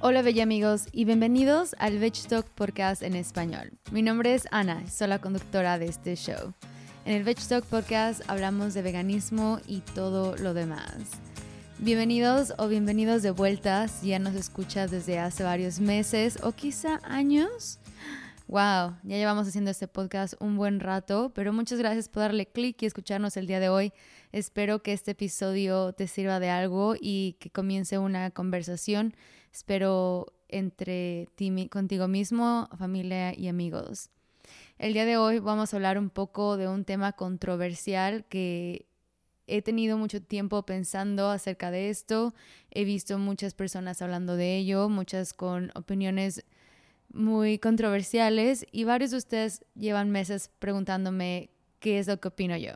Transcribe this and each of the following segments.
Hola bella amigos y bienvenidos al Veg Talk Podcast en español. Mi nombre es Ana, soy la conductora de este show. En el Veg Talk Podcast hablamos de veganismo y todo lo demás. Bienvenidos o bienvenidos de vuelta si ya nos escuchas desde hace varios meses o quizá años. Wow, ya llevamos haciendo este podcast un buen rato, pero muchas gracias por darle clic y escucharnos el día de hoy. Espero que este episodio te sirva de algo y que comience una conversación espero entre ti, contigo mismo, familia y amigos. El día de hoy vamos a hablar un poco de un tema controversial que he tenido mucho tiempo pensando acerca de esto. He visto muchas personas hablando de ello, muchas con opiniones muy controversiales y varios de ustedes llevan meses preguntándome qué es lo que opino yo.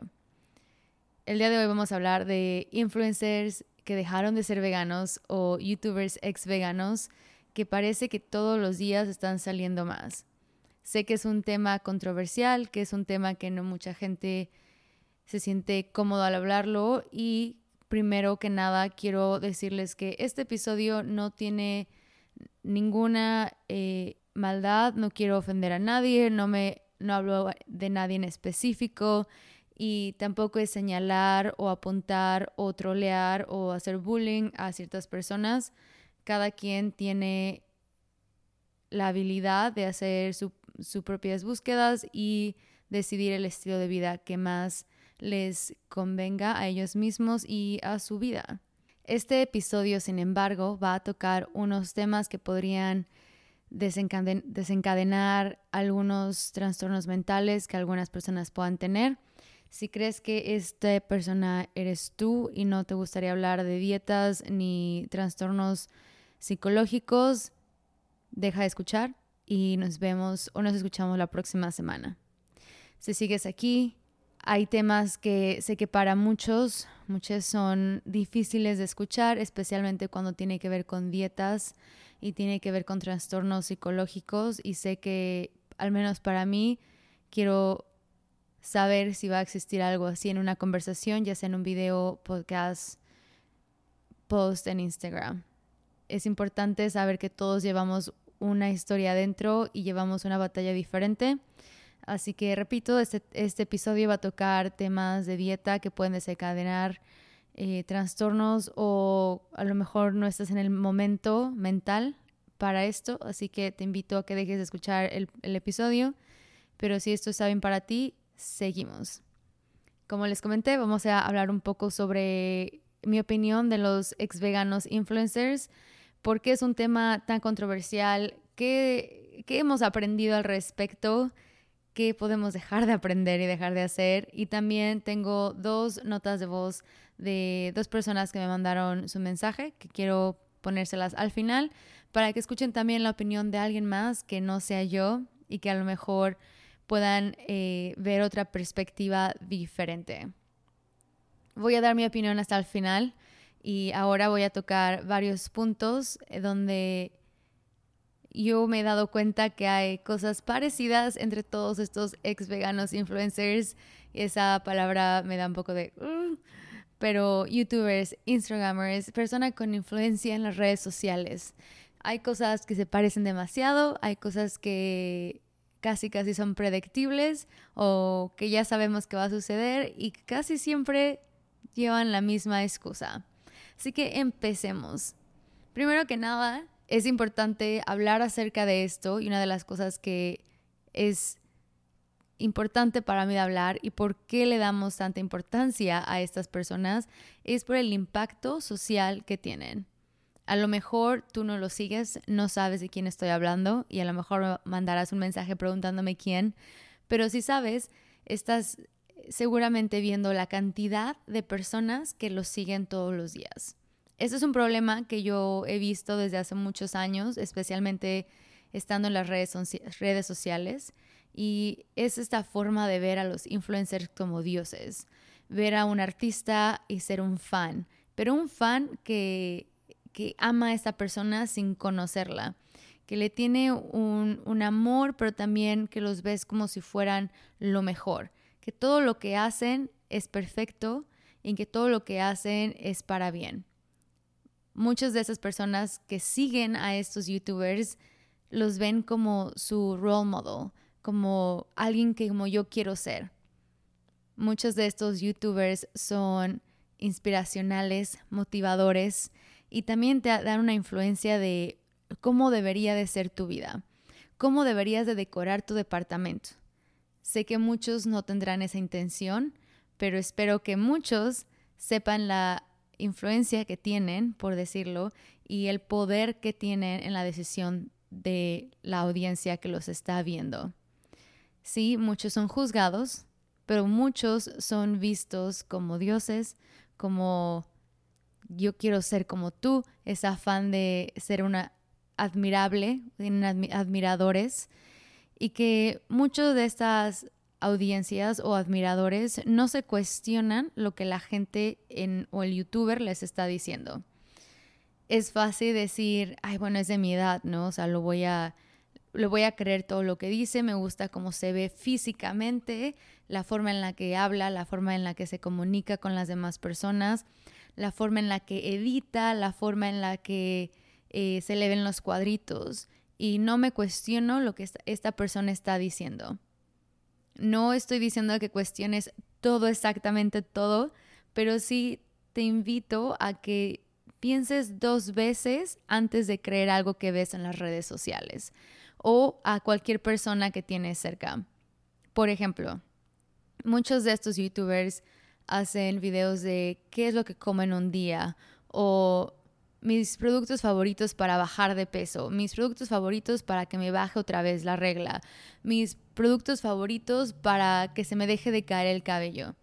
El día de hoy vamos a hablar de influencers que dejaron de ser veganos o youtubers ex veganos que parece que todos los días están saliendo más. Sé que es un tema controversial, que es un tema que no mucha gente se siente cómodo al hablarlo y primero que nada quiero decirles que este episodio no tiene ninguna eh, maldad, no quiero ofender a nadie, no me no hablo de nadie en específico, y tampoco es señalar o apuntar o trolear o hacer bullying a ciertas personas. Cada quien tiene la habilidad de hacer sus propias búsquedas y decidir el estilo de vida que más les convenga a ellos mismos y a su vida. Este episodio, sin embargo, va a tocar unos temas que podrían desencadenar algunos trastornos mentales que algunas personas puedan tener si crees que esta persona eres tú y no te gustaría hablar de dietas ni trastornos psicológicos, deja de escuchar y nos vemos o nos escuchamos la próxima semana. Si sigues aquí, hay temas que sé que para muchos, muchos son difíciles de escuchar, especialmente cuando tiene que ver con dietas y tiene que ver con trastornos psicológicos y sé que al menos para mí quiero saber si va a existir algo así en una conversación, ya sea en un video, podcast, post en Instagram. Es importante saber que todos llevamos una historia adentro y llevamos una batalla diferente. Así que repito, este, este episodio va a tocar temas de dieta que pueden desencadenar eh, trastornos o a lo mejor no estás en el momento mental para esto, así que te invito a que dejes de escuchar el, el episodio. Pero si esto está bien para ti, seguimos. Como les comenté, vamos a hablar un poco sobre mi opinión de los ex veganos influencers, por qué es un tema tan controversial, qué, qué hemos aprendido al respecto, qué podemos dejar de aprender y dejar de hacer. Y también tengo dos notas de voz de dos personas que me mandaron su mensaje, que quiero ponérselas al final, para que escuchen también la opinión de alguien más que no sea yo y que a lo mejor puedan eh, ver otra perspectiva diferente. Voy a dar mi opinión hasta el final y ahora voy a tocar varios puntos eh, donde yo me he dado cuenta que hay cosas parecidas entre todos estos ex veganos influencers. Esa palabra me da un poco de... Uh, pero youtubers, instagramers, personas con influencia en las redes sociales. Hay cosas que se parecen demasiado, hay cosas que casi casi son predictibles o que ya sabemos que va a suceder y casi siempre llevan la misma excusa. Así que empecemos. Primero que nada, es importante hablar acerca de esto y una de las cosas que es importante para mí de hablar y por qué le damos tanta importancia a estas personas es por el impacto social que tienen. A lo mejor tú no lo sigues, no sabes de quién estoy hablando y a lo mejor mandarás un mensaje preguntándome quién, pero si sabes, estás seguramente viendo la cantidad de personas que lo siguen todos los días. Este es un problema que yo he visto desde hace muchos años, especialmente estando en las redes, redes sociales, y es esta forma de ver a los influencers como dioses, ver a un artista y ser un fan, pero un fan que que ama a esta persona sin conocerla, que le tiene un, amor, pero también que los ves como si fueran lo mejor, que todo lo que hacen es perfecto y que todo lo que hacen es para bien. muchas de esas personas que siguen a estos youtubers los ven como su role model, como alguien que como yo quiero ser. Muchos de estos youtubers son inspiracionales, motivadores y también te dan una influencia de cómo debería de ser tu vida, cómo deberías de decorar tu departamento. Sé que muchos no tendrán esa intención, pero espero que muchos sepan la influencia que tienen, por decirlo, y el poder que tienen en la decisión de la audiencia que los está viendo. Sí, muchos son juzgados, pero muchos son vistos como dioses, como yo quiero ser como tú, ese afán de ser una admirable, admiradores, y que muchos de estas audiencias o admiradores no se cuestionan lo que la gente en, o el youtuber les está diciendo. Es fácil decir, ay, bueno, es de mi edad, ¿no? O sea, lo voy a, le voy a creer todo lo que dice, me gusta cómo se ve físicamente, la forma en la que habla, la forma en la que se comunica con las demás personas, la forma en la que edita, la forma en la que eh, se le ven los cuadritos. Y no me cuestiono lo que esta persona está diciendo. No estoy diciendo que cuestiones todo exactamente todo, pero sí te invito a que pienses dos veces antes de creer algo que ves en las redes sociales o a cualquier persona que tienes cerca. Por ejemplo, muchos de estos youtubers hacen videos de qué es lo que comen un día o mis productos favoritos para bajar de peso, mis productos favoritos para que me baje otra vez la regla, mis productos favoritos para que se me deje de caer el cabello.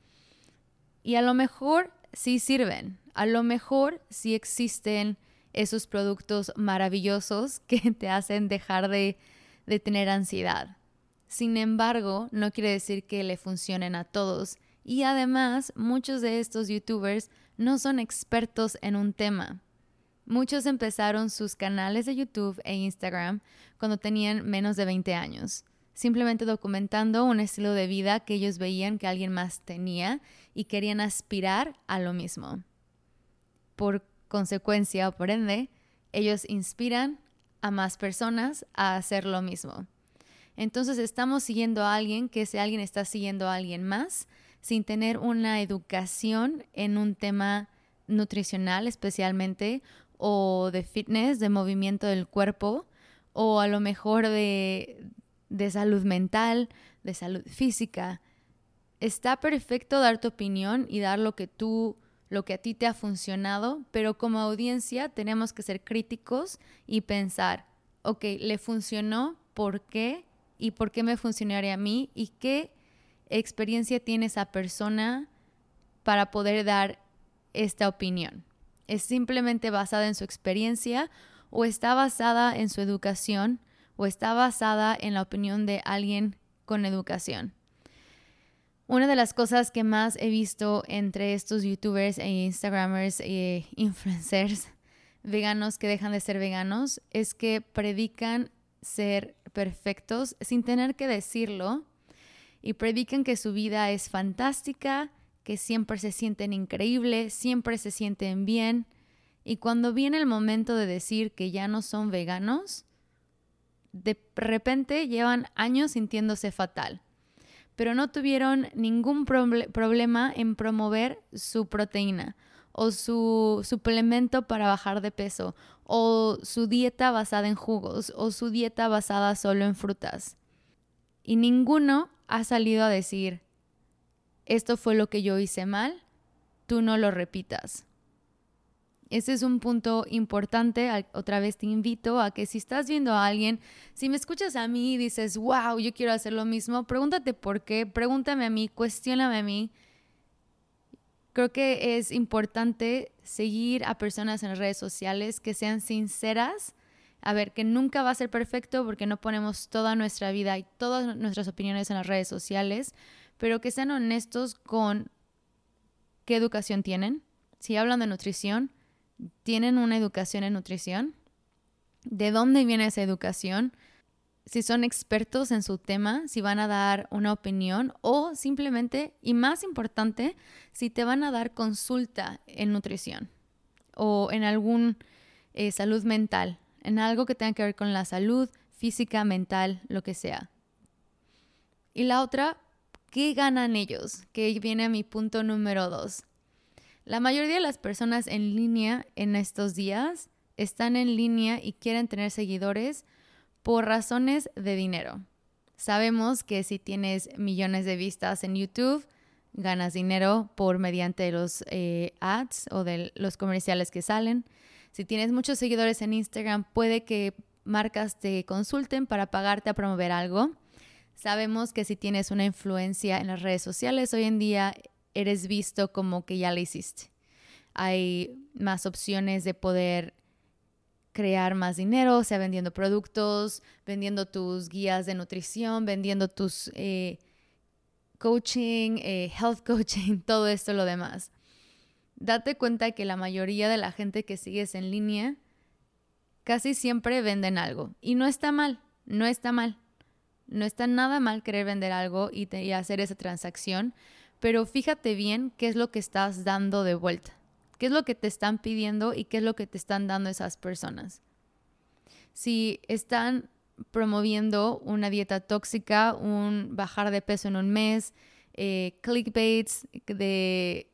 Y a lo mejor sí sirven, a lo mejor sí existen esos productos maravillosos que te hacen dejar de, de tener ansiedad. Sin embargo, no quiere decir que le funcionen a todos. Y además, muchos de estos youtubers no son expertos en un tema. Muchos empezaron sus canales de YouTube e Instagram cuando tenían menos de 20 años, simplemente documentando un estilo de vida que ellos veían que alguien más tenía y querían aspirar a lo mismo. Por consecuencia o por ende, ellos inspiran a más personas a hacer lo mismo. Entonces estamos siguiendo a alguien que ese alguien está siguiendo a alguien más sin tener una educación en un tema nutricional especialmente o de fitness, de movimiento del cuerpo, o a lo mejor de, de salud mental, de salud física. Está perfecto dar tu opinión y dar lo que tú, lo que a ti te ha funcionado, pero como audiencia tenemos que ser críticos y pensar, ok, le funcionó, ¿por qué? ¿Y por qué me funcionaría a mí? ¿Y qué experiencia tiene esa persona para poder dar esta opinión? es simplemente basada en su experiencia o está basada en su educación o está basada en la opinión de alguien con educación. Una de las cosas que más he visto entre estos youtubers e instagramers e influencers veganos que dejan de ser veganos es que predican ser perfectos sin tener que decirlo y predican que su vida es fantástica, que siempre se sienten increíbles, siempre se sienten bien. Y cuando viene el momento de decir que ya no son veganos, de repente llevan años sintiéndose fatal, pero no tuvieron ningún problema en promover su proteína o su suplemento para bajar de peso o su dieta basada en jugos o su dieta basada solo en frutas. Y ninguno ha salido a decir, esto fue lo que yo hice mal, tú no lo repitas. Ese es un punto importante. Otra vez te invito a que si estás viendo a alguien, si me escuchas a mí y dices, wow, yo quiero hacer lo mismo, pregúntate por qué, pregúntame a mí, cuestióname a mí. Creo que es importante seguir a personas en redes sociales que sean sinceras. A ver, que nunca va a ser perfecto porque no ponemos toda nuestra vida y todas nuestras opiniones en las redes sociales, pero que sean honestos con qué educación tienen. Si hablan de nutrición, ¿tienen una educación en nutrición? ¿De dónde viene esa educación? Si son expertos en su tema, si van a dar una opinión o simplemente, y más importante, si te van a dar consulta en nutrición o en algún eh, salud mental, en algo que tenga que ver con la salud física, mental, lo que sea. Y la otra, ¿qué ganan ellos? Que viene a mi punto número dos. La mayoría de las personas en línea en estos días están en línea y quieren tener seguidores por razones de dinero. Sabemos que si tienes millones de vistas en YouTube, ganas dinero por mediante los eh, ads o de los comerciales que salen. Si tienes muchos seguidores en Instagram, puede que marcas te consulten para pagarte a promover algo. Sabemos que si tienes una influencia en las redes sociales, hoy en día eres visto como que ya lo hiciste. Hay más opciones de poder crear más dinero, sea vendiendo productos, vendiendo tus guías de nutrición, vendiendo tus eh, coaching, eh, health coaching, todo esto, lo demás. Date cuenta que la mayoría de la gente que sigues en línea casi siempre venden algo. Y no está mal, no está mal. No está nada mal querer vender algo y, hacer esa transacción, pero fíjate bien qué es lo que estás dando de vuelta. ¿Qué es lo que te están pidiendo y qué es lo que te están dando esas personas? Si están promoviendo una dieta tóxica, un bajar de peso en un mes, eh, clickbaits de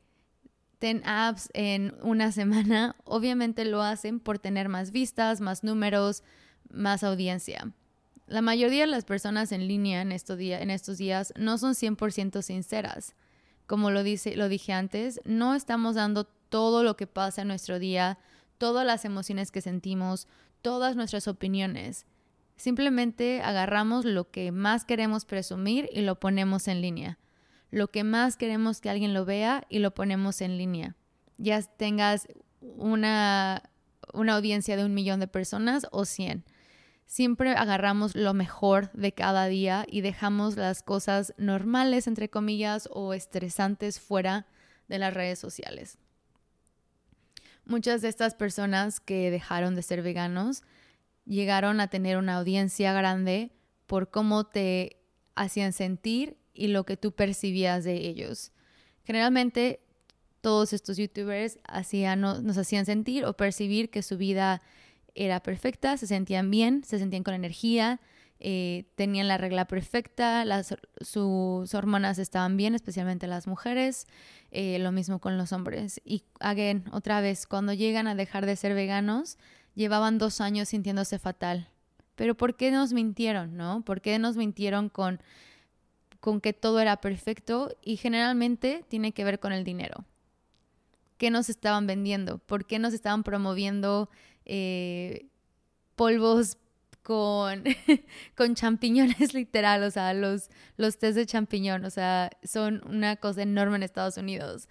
10 apps en una semana, obviamente lo hacen por tener más vistas, más números, más audiencia. La mayoría de las personas en línea en, estos, días no son 100% sinceras. Como lo dije antes, no estamos dando todo lo que pasa en nuestro día, todas las emociones que sentimos, todas nuestras opiniones. Simplemente agarramos lo que más queremos presumir y lo ponemos en línea. Lo que más queremos que alguien lo vea y lo ponemos en línea. Ya tengas una, una audiencia de un millón de personas o cien. Siempre agarramos lo mejor de cada día y dejamos las cosas normales, entre comillas, o estresantes fuera de las redes sociales. Muchas de estas personas que dejaron de ser veganos llegaron a tener una audiencia grande por cómo te hacían sentir y lo que tú percibías de ellos. Generalmente todos estos youtubers hacían, nos hacían sentir o percibir que su vida era perfecta, se sentían bien, se sentían con energía, eh, tenían la regla perfecta, sus hormonas estaban bien, especialmente las mujeres, eh, lo mismo con los hombres. Y, again, otra vez, cuando llegan a dejar de ser veganos, llevaban dos años sintiéndose fatal. Pero ¿por qué nos mintieron, no? ¿Por qué nos mintieron con, con que todo era perfecto? Y generalmente tiene que ver con el dinero. ¿Qué nos estaban vendiendo? ¿Por qué nos estaban promoviendo eh, polvos con, con champiñones literal, o sea, los, los test de champiñón, o sea, son una cosa enorme en Estados Unidos,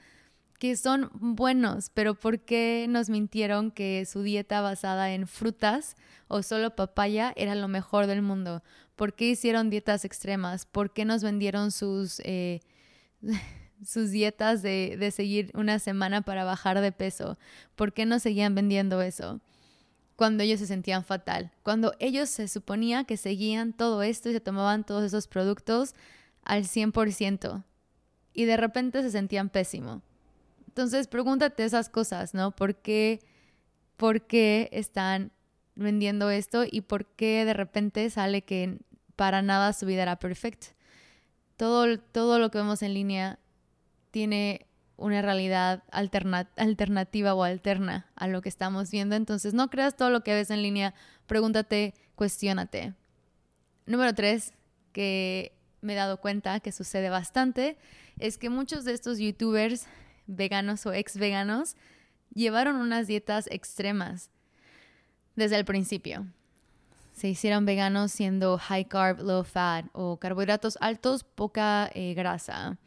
que son buenos, pero ¿por qué nos mintieron que su dieta basada en frutas o solo papaya era lo mejor del mundo? ¿Por qué hicieron dietas extremas? ¿Por qué nos vendieron sus... Eh, sus dietas de, de seguir una semana para bajar de peso. ¿Por qué no seguían vendiendo eso? cuando ellos se sentían fatal, cuando ellos se suponía que seguían todo esto y se tomaban todos esos productos al 100% y de repente se sentían pésimo. Entonces pregúntate esas cosas, ¿no? ¿Por qué, ¿Por qué están vendiendo esto y por qué de repente sale que para nada su vida era perfecta? Todo, todo lo que vemos en línea tiene una realidad alternativa o alterna a lo que estamos viendo. Entonces, no creas todo lo que ves en línea, pregúntate, cuestiónate. Número tres, que me he dado cuenta que sucede bastante, es que muchos de estos youtubers veganos o ex veganos llevaron unas dietas extremas desde el principio. Se hicieron veganos siendo high carb, low fat o carbohidratos altos, poca eh, grasa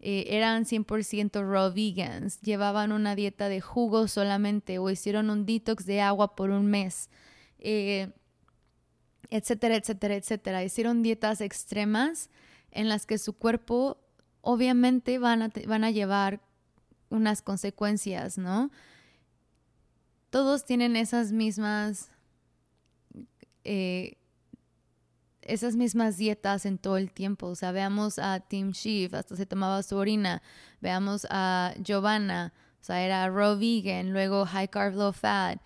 eh, eran 100% raw vegans, llevaban una dieta de jugo solamente o hicieron un detox de agua por un mes, eh, etcétera, etcétera, etcétera. Hicieron dietas extremas en las que su cuerpo obviamente van a, van a llevar unas consecuencias, ¿no? Todos tienen esas mismas eh, esas mismas dietas en todo el tiempo. O sea, veamos a Tim Schiff, hasta se tomaba su orina. Veamos a Giovanna, O sea, era raw vegan, luego high carb, low fat,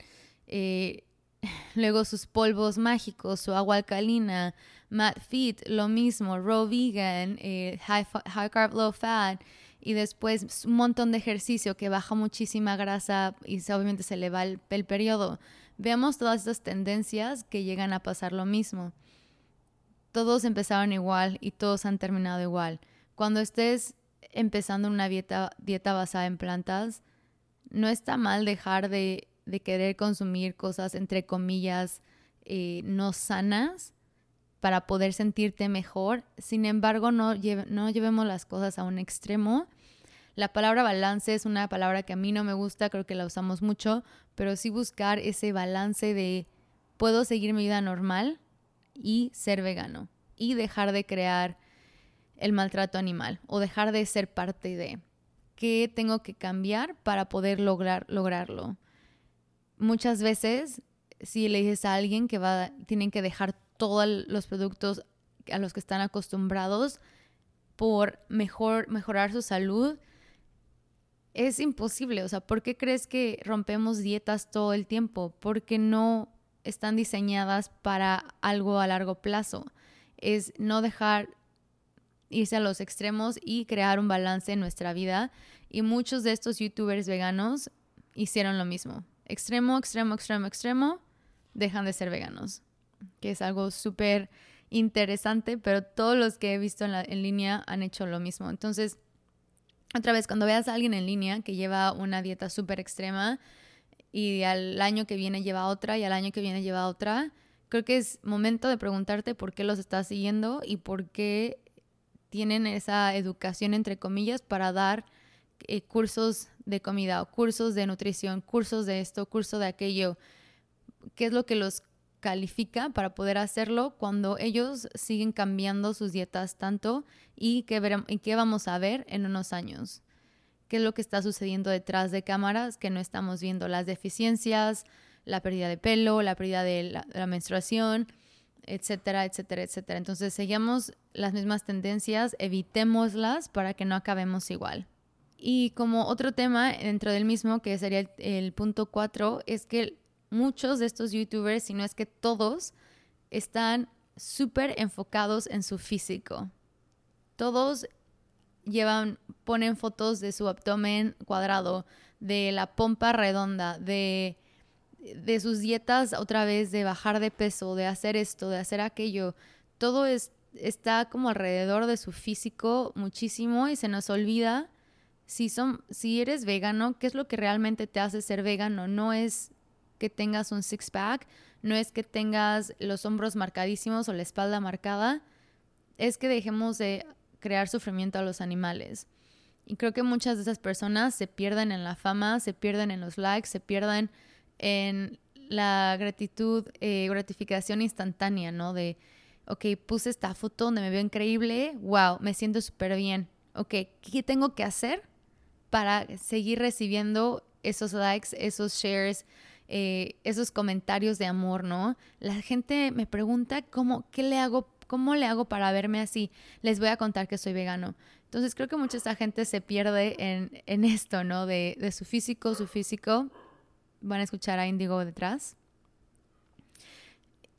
eh, luego sus polvos mágicos, su agua alcalina, Matt Fit, lo mismo, raw vegan, eh, high, high carb, low fat, y después un montón de ejercicio que baja muchísima grasa y obviamente se le va el, periodo. Veamos todas estas tendencias que llegan a pasar lo mismo. Todos empezaron igual y todos han terminado igual. Cuando estés empezando una dieta, dieta basada en plantas, no está mal dejar de, querer consumir cosas, entre comillas, eh, no sanas para poder sentirte mejor. Sin embargo, no, no llevemos las cosas a un extremo. La palabra balance es una palabra que a mí no me gusta, creo que la usamos mucho, pero sí buscar ese balance de puedo seguir mi vida normal y ser vegano y dejar de crear el maltrato animal o dejar de ser parte de qué tengo que cambiar para poder lograr lograrlo. Muchas veces si le dices a alguien que va tienen que dejar todos los productos a los que están acostumbrados por mejor mejorar su salud es imposible, o sea, ¿por qué crees que rompemos dietas todo el tiempo? Porque no están diseñadas para algo a largo plazo. Es no dejar irse a los extremos y crear un balance en nuestra vida. Y muchos de estos youtubers veganos hicieron lo mismo. Extremo, extremo, extremo, extremo, dejan de ser veganos. Que es algo súper interesante, pero todos los que he visto en, línea han hecho lo mismo. Entonces, otra vez, cuando veas a alguien en línea que lleva una dieta súper extrema y al año que viene lleva otra y al año que viene lleva otra, creo que es momento de preguntarte por qué los estás siguiendo y por qué tienen esa educación, entre comillas, para dar eh, cursos de comida o cursos de nutrición, cursos de esto, curso de aquello. ¿Qué es lo que los califica para poder hacerlo cuando ellos siguen cambiando sus dietas tanto y qué, y qué vamos a ver en unos años? ¿Qué es lo que está sucediendo detrás de cámaras que no estamos viendo? Las deficiencias, la pérdida de pelo, la pérdida de la menstruación, etcétera, etcétera, etcétera. Entonces, seguimos las mismas tendencias, evitémoslas para que no acabemos igual. Y como otro tema dentro del mismo, que sería el, punto cuatro, es que muchos de estos youtubers, si no es que todos, están súper enfocados en su físico. Todos llevan, ponen fotos de su abdomen cuadrado, de la pompa redonda, de de sus dietas otra vez, de bajar de peso, de hacer esto, de hacer aquello, todo es, está como alrededor de su físico muchísimo y se nos olvida si, son, si eres vegano, qué es lo que realmente te hace ser vegano. No es que tengas un six-pack, no es que tengas los hombros marcadísimos o la espalda marcada, es que dejemos de crear sufrimiento a los animales. Y creo que muchas de esas personas se pierden en la fama, se pierden en los likes, se pierden en la gratitud, eh, gratificación instantánea, ¿no? De, ok, puse esta foto donde me veo increíble, wow, me siento súper bien. Ok, ¿qué tengo que hacer para seguir recibiendo esos likes, esos shares, eh, esos comentarios de amor, ¿no? La gente me pregunta cómo, qué le hago, cómo le hago para verme así. Les voy a contar que soy vegano. Entonces creo que mucha gente se pierde en, en esto, ¿no? De, de su físico, su físico van a escuchar a Indigo detrás.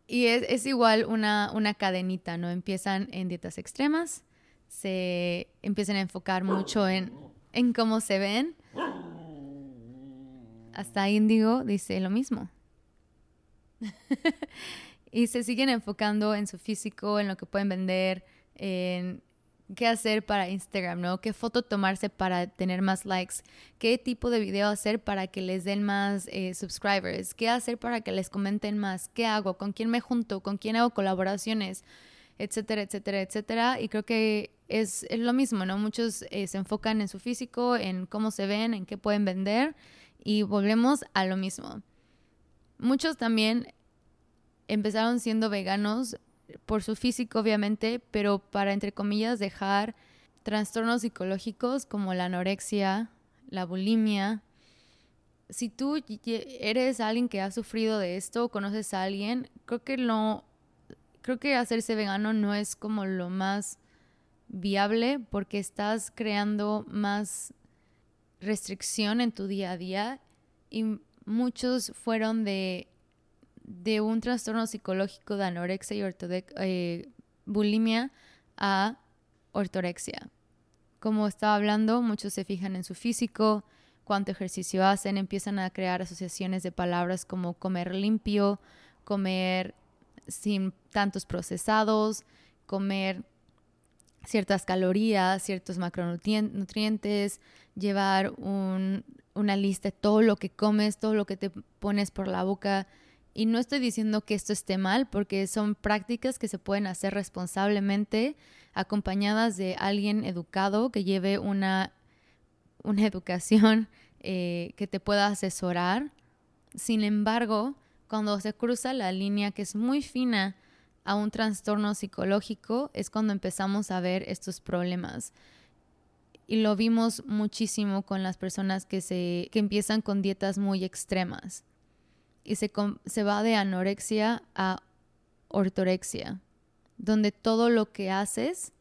Y es, igual una, una, cadenita, ¿no? Empiezan en dietas extremas, se empiezan a enfocar mucho en, en cómo se ven. Hasta Indigo dice lo mismo. y se siguen enfocando en su físico, en lo que pueden vender, en qué hacer para Instagram, ¿no? ¿Qué foto tomarse para tener más likes? ¿Qué tipo de video hacer para que les den más eh, subscribers? ¿Qué hacer para que les comenten más? ¿Qué hago? ¿Con quién me junto? ¿Con quién hago colaboraciones? Etcétera, etcétera, etcétera. Y creo que es, lo mismo, ¿no? Muchos eh, se enfocan en su físico, en cómo se ven, en qué pueden vender y volvemos a lo mismo. Muchos también empezaron siendo veganos por su físico obviamente, pero para, entre comillas, dejar trastornos psicológicos como la anorexia, la bulimia. Si tú eres alguien que ha sufrido de esto o conoces a alguien, creo que no, creo que hacerse vegano no es como lo más viable porque estás creando más restricción en tu día a día y muchos fueron de, de un trastorno psicológico de anorexia y eh, bulimia a ortorexia. Como estaba hablando, muchos se fijan en su físico, cuánto ejercicio hacen, empiezan a crear asociaciones de palabras como comer limpio, comer sin tantos procesados, comer ciertas calorías, ciertos macronutrientes, llevar una lista de todo lo que comes, todo lo que te pones por la boca. Y no estoy diciendo que esto esté mal, porque son prácticas que se pueden hacer responsablemente, acompañadas de alguien educado que lleve una, una educación eh, que te pueda asesorar. Sin embargo, cuando se cruza la línea que es muy fina a un trastorno psicológico, es cuando empezamos a ver estos problemas. Y lo vimos muchísimo con las personas que, se, que empiezan con dietas muy extremas. Y se, se va de anorexia a ortorexia, donde todo lo que haces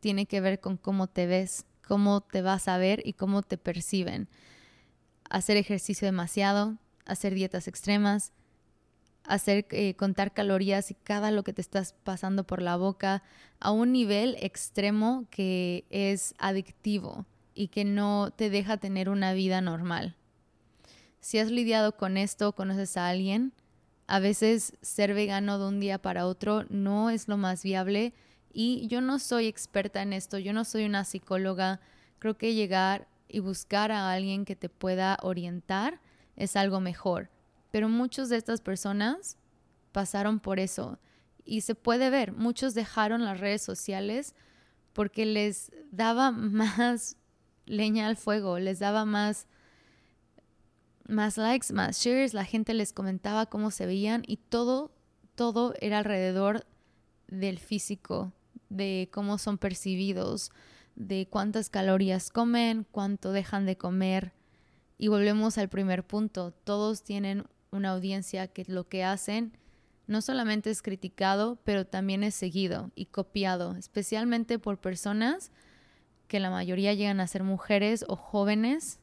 tiene que ver con cómo te ves, cómo te vas a ver y cómo te perciben. Hacer ejercicio demasiado, hacer dietas extremas, hacer eh, contar calorías y cada lo que te estás pasando por la boca a un nivel extremo que es adictivo y que no te deja tener una vida normal. Si has lidiado con esto, conoces a alguien, a veces ser vegano de un día para otro no es lo más viable y yo no soy experta en esto, yo no soy una psicóloga, creo que llegar y buscar a alguien que te pueda orientar es algo mejor pero muchas de estas personas pasaron por eso y se puede ver, muchos dejaron las redes sociales porque les daba más leña al fuego, les daba más más likes, más shares, la gente les comentaba cómo se veían y todo todo era alrededor del físico, de cómo son percibidos, de cuántas calorías comen, cuánto dejan de comer. Y volvemos al primer punto, todos tienen una audiencia que lo que hacen no solamente es criticado, pero también es seguido y copiado, especialmente por personas que la mayoría llegan a ser mujeres o jóvenes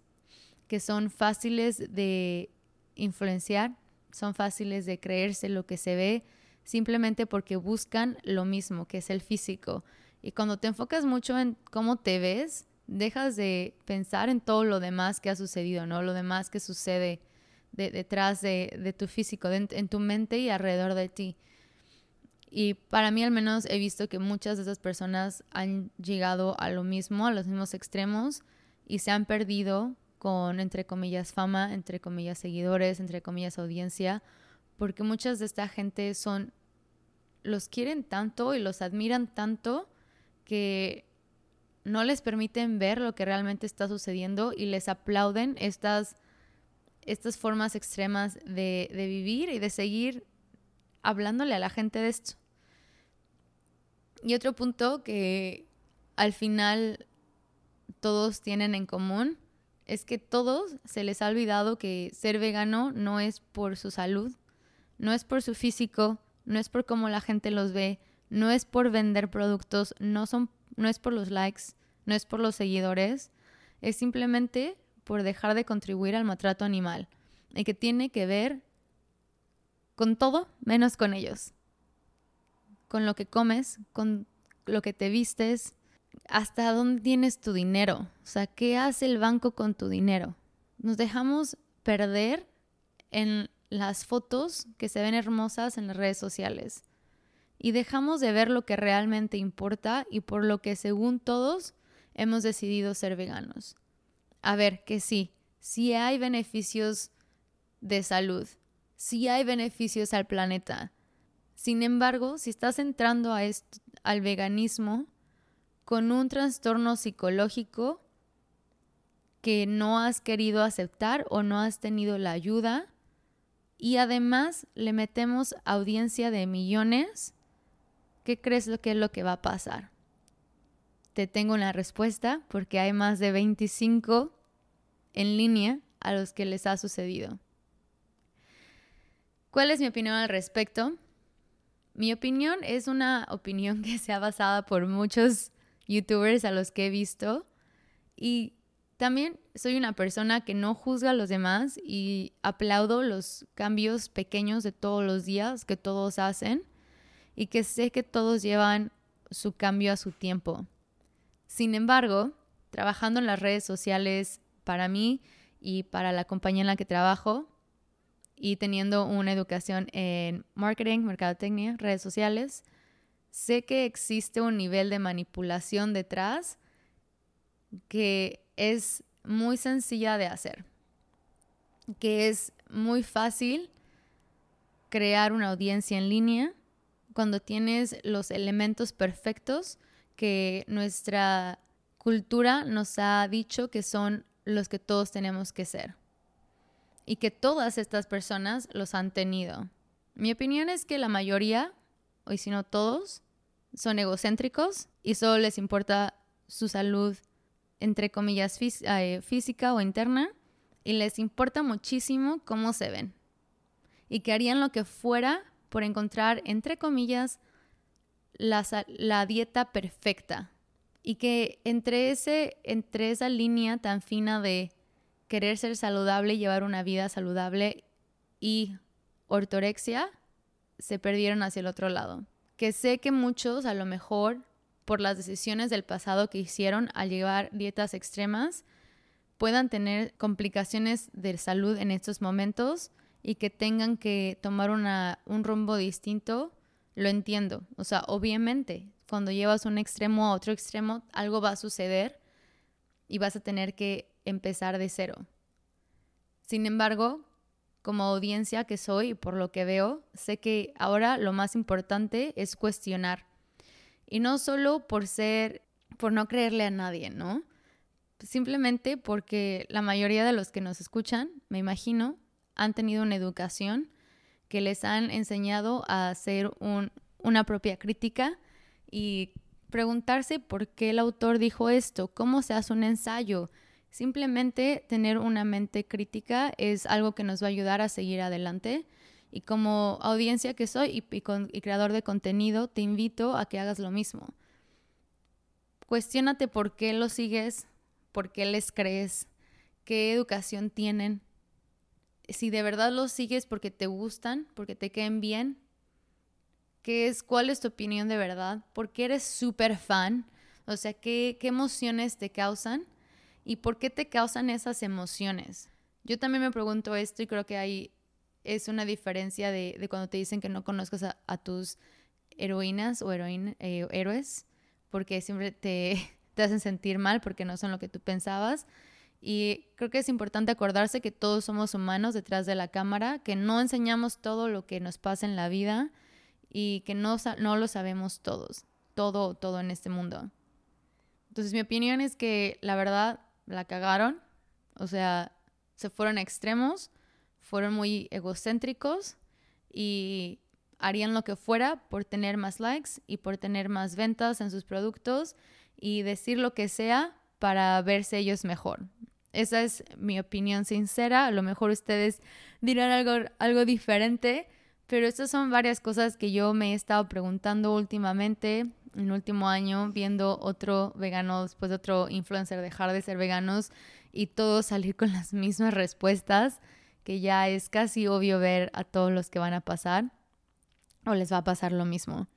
que son fáciles de influenciar, son fáciles de creerse lo que se ve, simplemente porque buscan lo mismo, que es el físico. Y cuando te enfocas mucho en cómo te ves, dejas de pensar en todo lo demás que ha sucedido, ¿no? Lo demás que sucede detrás de, tu físico, en tu mente y alrededor de ti. Y para mí al menos he visto que muchas de esas personas han llegado a lo mismo, a los mismos extremos y se han perdido con, entre comillas, fama, entre comillas, seguidores, entre comillas, audiencia, porque muchas de esta gente son, los quieren tanto y los admiran tanto que no les permiten ver lo que realmente está sucediendo y les aplauden estas estas formas extremas de, vivir y de seguir hablándole a la gente de esto. Y otro punto que al final todos tienen en común es que todos se les ha olvidado que ser vegano no es por su salud, no es por su físico, no es por cómo la gente los ve, no es por vender productos, no, son, no es por los likes, no es por los seguidores, es simplemente por dejar de contribuir al maltrato animal y que tiene que ver con todo menos con ellos. Con lo que comes, con lo que te vistes, hasta dónde tienes tu dinero. O sea, ¿qué hace el banco con tu dinero? Nos dejamos perder en las fotos que se ven hermosas en las redes sociales y dejamos de ver lo que realmente importa y por lo que según todos hemos decidido ser veganos a ver que sí, sí hay beneficios de salud, sí hay beneficios al planeta. Sin embargo, si estás entrando a al veganismo con un trastorno psicológico que no has querido aceptar o no has tenido la ayuda, y además le metemos audiencia de millones, ¿qué crees lo que es lo que va a pasar? Te tengo una respuesta porque hay más de 25 en línea a los que les ha sucedido. ¿Cuál es mi opinión al respecto? Mi opinión es una opinión que se ha basado por muchos youtubers a los que he visto y También soy una persona que no juzga a los demás y aplaudo los cambios pequeños de todos los días que todos hacen y que sé que todos llevan su cambio a su tiempo. Sin embargo, trabajando en las redes sociales para mí y para la compañía en la que trabajo y teniendo una educación en marketing, mercadotecnia, redes sociales, sé que existe un nivel de manipulación detrás que es muy sencilla de hacer, que es muy fácil crear una audiencia en línea cuando tienes los elementos perfectos que nuestra cultura nos ha dicho que son los que todos tenemos que ser y que todas estas personas los han tenido. Mi opinión es que la mayoría, o si no todos, son egocéntricos y solo les importa su salud entre comillas, eh, física o interna, y les importa muchísimo cómo se ven. Y que harían lo que fuera por encontrar, entre comillas, la, dieta perfecta. Y que entre, ese, entre esa línea tan fina de querer ser saludable y llevar una vida saludable y ortorexia, se perdieron hacia el otro lado. Que sé que muchos a lo mejor por las decisiones del pasado que hicieron al llevar dietas extremas puedan tener complicaciones de salud en estos momentos y que tengan que tomar una, un rumbo distinto, lo entiendo. O sea, obviamente, cuando llevas un extremo a otro extremo, algo va a suceder y vas a tener que empezar de cero. Sin embargo, como audiencia que soy y por lo que veo, sé que ahora lo más importante es cuestionar y no solo por ser, por no creerle a nadie, ¿no? Simplemente porque la mayoría de los que nos escuchan, me imagino, han tenido una educación que les han enseñado a hacer una propia crítica y preguntarse por qué el autor dijo esto, cómo se hace un ensayo. Simplemente tener una mente crítica es algo que nos va a ayudar a seguir adelante y como audiencia que soy y, creador de contenido, te invito a que hagas lo mismo. Cuestiónate por qué lo sigues, por qué les crees, qué educación tienen. Si de verdad los sigues porque te gustan, porque te queden bien, ¿qué es, cuál es tu opinión de verdad? ¿Por qué eres súper fan? O sea, ¿qué, ¿qué emociones te causan? ¿Y por qué te causan esas emociones? Yo también me pregunto esto y creo que hay es una diferencia de, cuando te dicen que no conozcas a, tus heroínas o eh, héroes, porque siempre te, te hacen sentir mal porque no son lo que tú pensabas. Y creo que es importante acordarse que todos somos humanos detrás de la cámara, que no enseñamos todo lo que nos pasa en la vida y que no, no lo sabemos todos, todo, todo en este mundo. Entonces mi opinión es que la verdad la cagaron, o sea, se fueron a extremos fueron muy egocéntricos y harían lo que fuera por tener más likes y por tener más ventas en sus productos y decir lo que sea para verse ellos mejor. Esa es mi opinión sincera. A lo mejor ustedes dirán algo, algo diferente, pero estas son varias cosas que yo me he estado preguntando últimamente, en el último año, viendo otro vegano, después de otro influencer dejar de ser veganos y todos salir con las mismas respuestas que ya es casi obvio ver a todos los que van a pasar o les va a pasar lo mismo.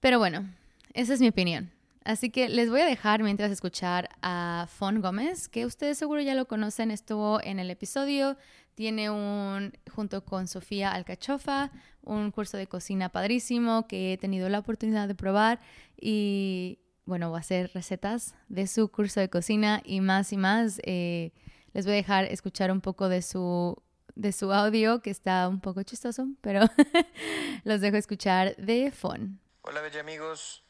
Pero bueno, esa es mi opinión. Así que les voy a dejar mientras escuchar a Fon Gómez, que ustedes seguro ya lo conocen, estuvo en el episodio, tiene un, junto con Sofía Alcachofa, un curso de cocina padrísimo que he tenido la oportunidad de probar y bueno, voy a hacer recetas de su curso de cocina y más y más. Eh, les voy a dejar escuchar un poco de su, de su audio, que está un poco chistoso, pero los dejo escuchar de Fon. Hola, bella amigos.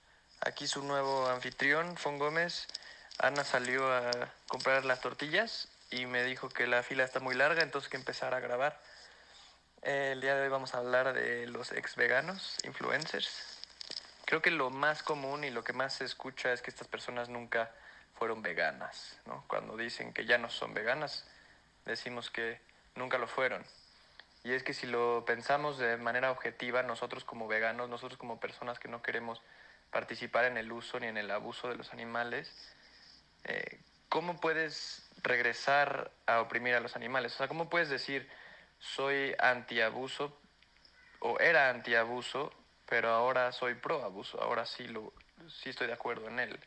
Aquí su nuevo anfitrión, Fon Gómez. Ana salió a comprar las tortillas y me dijo que la fila está muy larga, entonces que empezar a grabar. El día de hoy vamos a hablar de los ex veganos, influencers. Creo que lo más común y lo que más se escucha es que estas personas nunca fueron veganas. ¿no? Cuando dicen que ya no son veganas, decimos que nunca lo fueron. Y es que si lo pensamos de manera objetiva, nosotros como veganos, nosotros como personas que no queremos participar en el uso ni en el abuso de los animales, eh, ¿cómo puedes regresar a oprimir a los animales? O sea, ¿cómo puedes decir soy antiabuso o era antiabuso, pero ahora soy pro abuso, ahora sí, lo, sí estoy de acuerdo en él?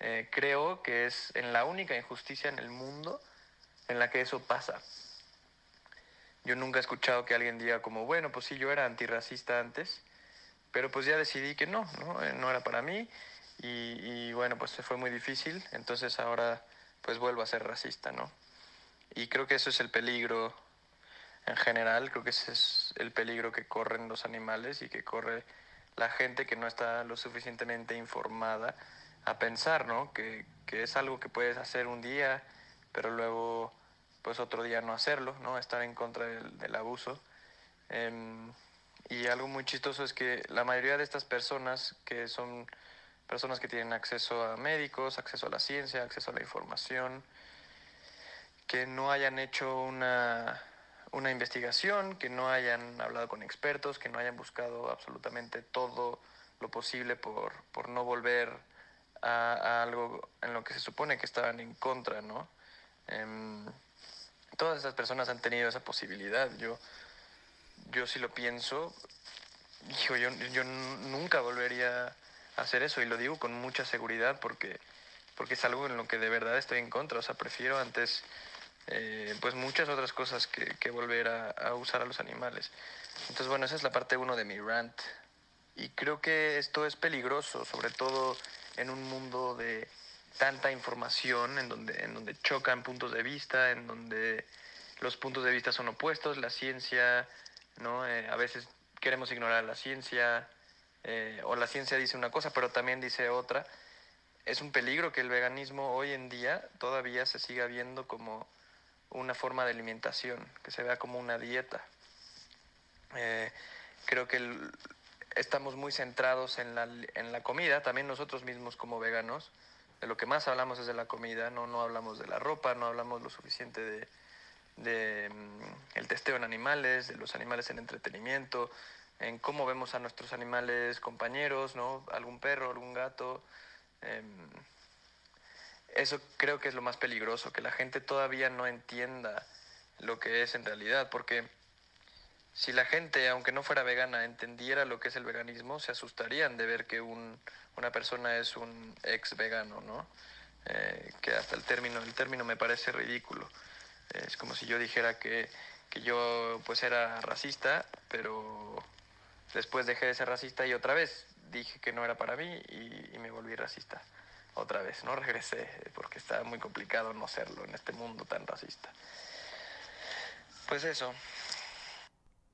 Eh, creo que es en la única injusticia en el mundo en la que eso pasa. Yo nunca he escuchado que alguien diga como, bueno, pues sí, yo era antirracista antes, pero pues ya decidí que no, no, eh, no era para mí y, bueno, pues fue muy difícil, entonces ahora pues vuelvo a ser racista, ¿no? Y creo que eso es el peligro en general, creo que ese es el peligro que corren los animales y que corre la gente que no está lo suficientemente informada a pensar, ¿no? Que, que es algo que puedes hacer un día, pero luego pues otro día no hacerlo, ¿no? Estar en contra del, abuso. Em, y algo muy chistoso es que la mayoría de estas personas, que son personas que tienen acceso a médicos, acceso a la ciencia, acceso a la información, que no hayan hecho una, una investigación, que no hayan hablado con expertos, que no hayan buscado absolutamente todo lo posible por, por no volver a, algo en lo que se supone que estaban en contra, ¿no? Em, todas esas personas han tenido esa posibilidad. Yo, yo sí lo pienso, yo, yo nunca volvería a hacer eso y lo digo con mucha seguridad porque, porque es algo en lo que de verdad estoy en contra. O sea, prefiero antes eh, pues muchas otras cosas que, que volver a, a, usar a los animales. Entonces, bueno, esa es la parte uno de mi rant. Y creo que esto es peligroso, sobre todo en un mundo de tanta información, en donde, en donde chocan puntos de vista, en donde los puntos de vista son opuestos, la ciencia, ¿no? Eh, a veces queremos ignorar la ciencia, eh, o la ciencia dice una cosa, pero también dice otra. Es un peligro que el veganismo hoy en día todavía se siga viendo como una forma de alimentación, que se vea como una dieta. Eh, creo que estamos muy centrados en la, en la comida, también nosotros mismos como veganos, de lo que más hablamos es de la comida, no, no hablamos de la ropa, no hablamos lo suficiente de, de mm, el testeo en animales, de los animales en entretenimiento, en cómo vemos a nuestros animales compañeros, ¿no? Algún perro, algún gato. Eh, eso creo que es lo más peligroso, que la gente todavía no entienda lo que es en realidad, porque si la gente, aunque no fuera vegana, entendiera lo que es el veganismo, se asustarían de ver que un, una persona es un ex vegano, ¿no? Eh, que hasta el término, el término me parece ridículo. Es como si yo dijera que, que yo pues era racista, pero después dejé de ser racista y otra vez dije que no era para mí y, y me volví racista. Otra vez, no regresé porque está muy complicado no serlo en este mundo tan racista. Pues eso,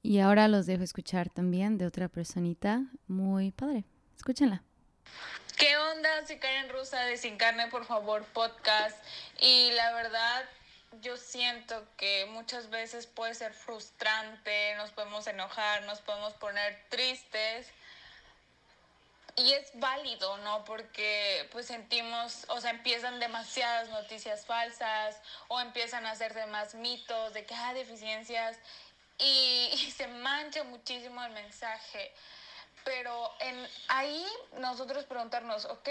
y ahora los dejo escuchar también de otra personita muy padre. Escúchenla. ¿Qué onda? Soy Karen Rusa de Sin Carne, por favor, podcast. Y la verdad, yo siento que muchas veces puede ser frustrante, nos podemos enojar, nos podemos poner tristes. Y es válido, ¿no? Porque pues sentimos, o sea, empiezan demasiadas noticias falsas o empiezan a hacerse más mitos de que hay ah, deficiencias y, se mancha muchísimo el mensaje. Pero en ahí nosotros preguntarnos, ok,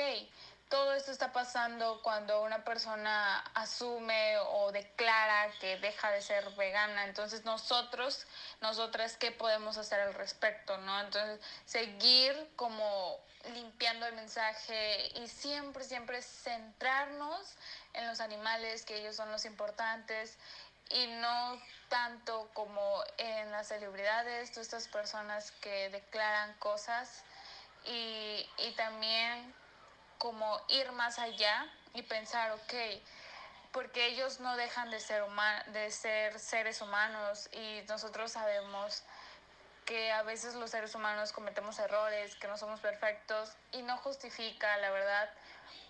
todo esto está pasando cuando una persona asume o declara que deja de ser vegana. Entonces nosotros, nosotras, ¿qué podemos hacer al respecto? ¿no? Entonces seguir como limpiando el mensaje y siempre, siempre centrarnos en los animales, que ellos son los importantes y no tanto como en las celebridades, todas estas personas que declaran cosas y, y también como ir más allá y pensar, ok, porque ellos no dejan de ser, de ser seres humanos y nosotros sabemos que a veces los seres humanos cometemos errores, que no somos perfectos y no justifica, la verdad,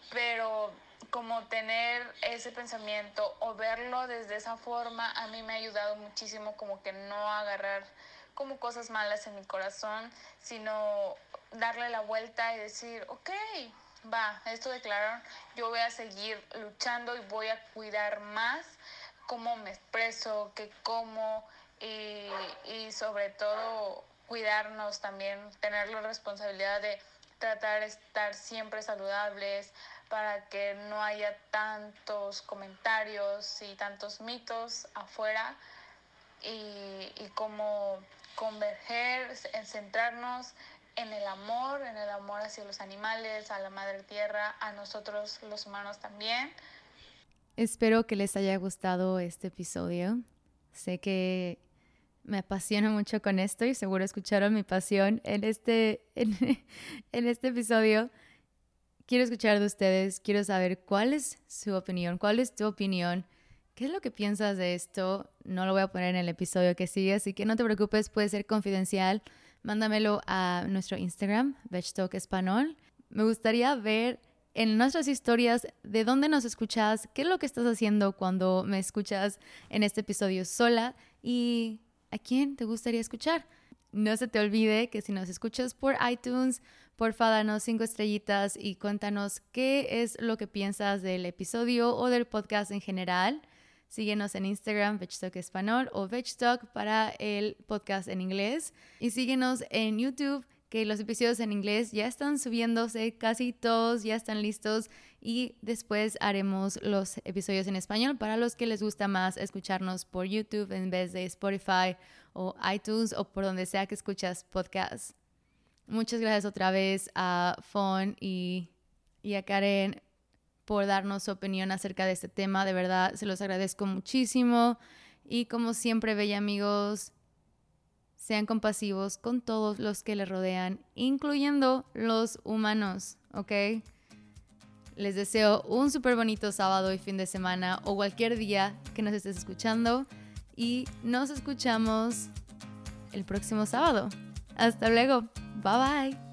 pero como tener ese pensamiento o verlo desde esa forma a mí me ha ayudado muchísimo como que no agarrar como cosas malas en mi corazón, sino darle la vuelta y decir, ok, va, esto declararon, yo voy a seguir luchando y voy a cuidar más cómo me expreso, qué como y, y sobre todo cuidarnos también, tener la responsabilidad de tratar de estar siempre saludables, para que no haya tantos comentarios y tantos mitos afuera y, y cómo converger, en centrarnos en el amor, en el amor hacia los animales, a la madre tierra, a nosotros los humanos también. Espero que les haya gustado este episodio. Sé que me apasiona mucho con esto y seguro escucharon mi pasión en este, en, este episodio. Quiero escuchar de ustedes, quiero saber cuál es su opinión, cuál es tu opinión, qué es lo que piensas de esto. No lo voy a poner en el episodio que sigue, así que no te preocupes, puede ser confidencial. Mándamelo a nuestro Instagram, Vegtalk. Me gustaría ver en nuestras historias de dónde nos escuchas, qué es lo que estás haciendo cuando me escuchas en este episodio sola y a quién te gustaría escuchar. No se te olvide que si nos escuchas por iTunes, porfa danos cinco estrellitas y cuéntanos qué es lo que piensas del episodio o del podcast en general. Síguenos en Instagram, Vegtalk Español o Vegtalk para el podcast en inglés. Y síguenos en YouTube que los episodios en inglés ya están subiéndose, casi todos ya están listos y después haremos los episodios en español para los que les gusta más escucharnos por YouTube en vez de Spotify o iTunes o por donde sea que escuchas podcasts. Muchas gracias otra vez a Fon y, y a Karen por darnos su opinión acerca de este tema. De verdad, se los agradezco muchísimo. Y como siempre, bella amigos, sean compasivos con todos los que les rodean, incluyendo los humanos, ¿ok? Les deseo un súper bonito sábado y fin de semana o cualquier día que nos estés escuchando y nos escuchamos el próximo sábado. Hasta luego. Bye bye.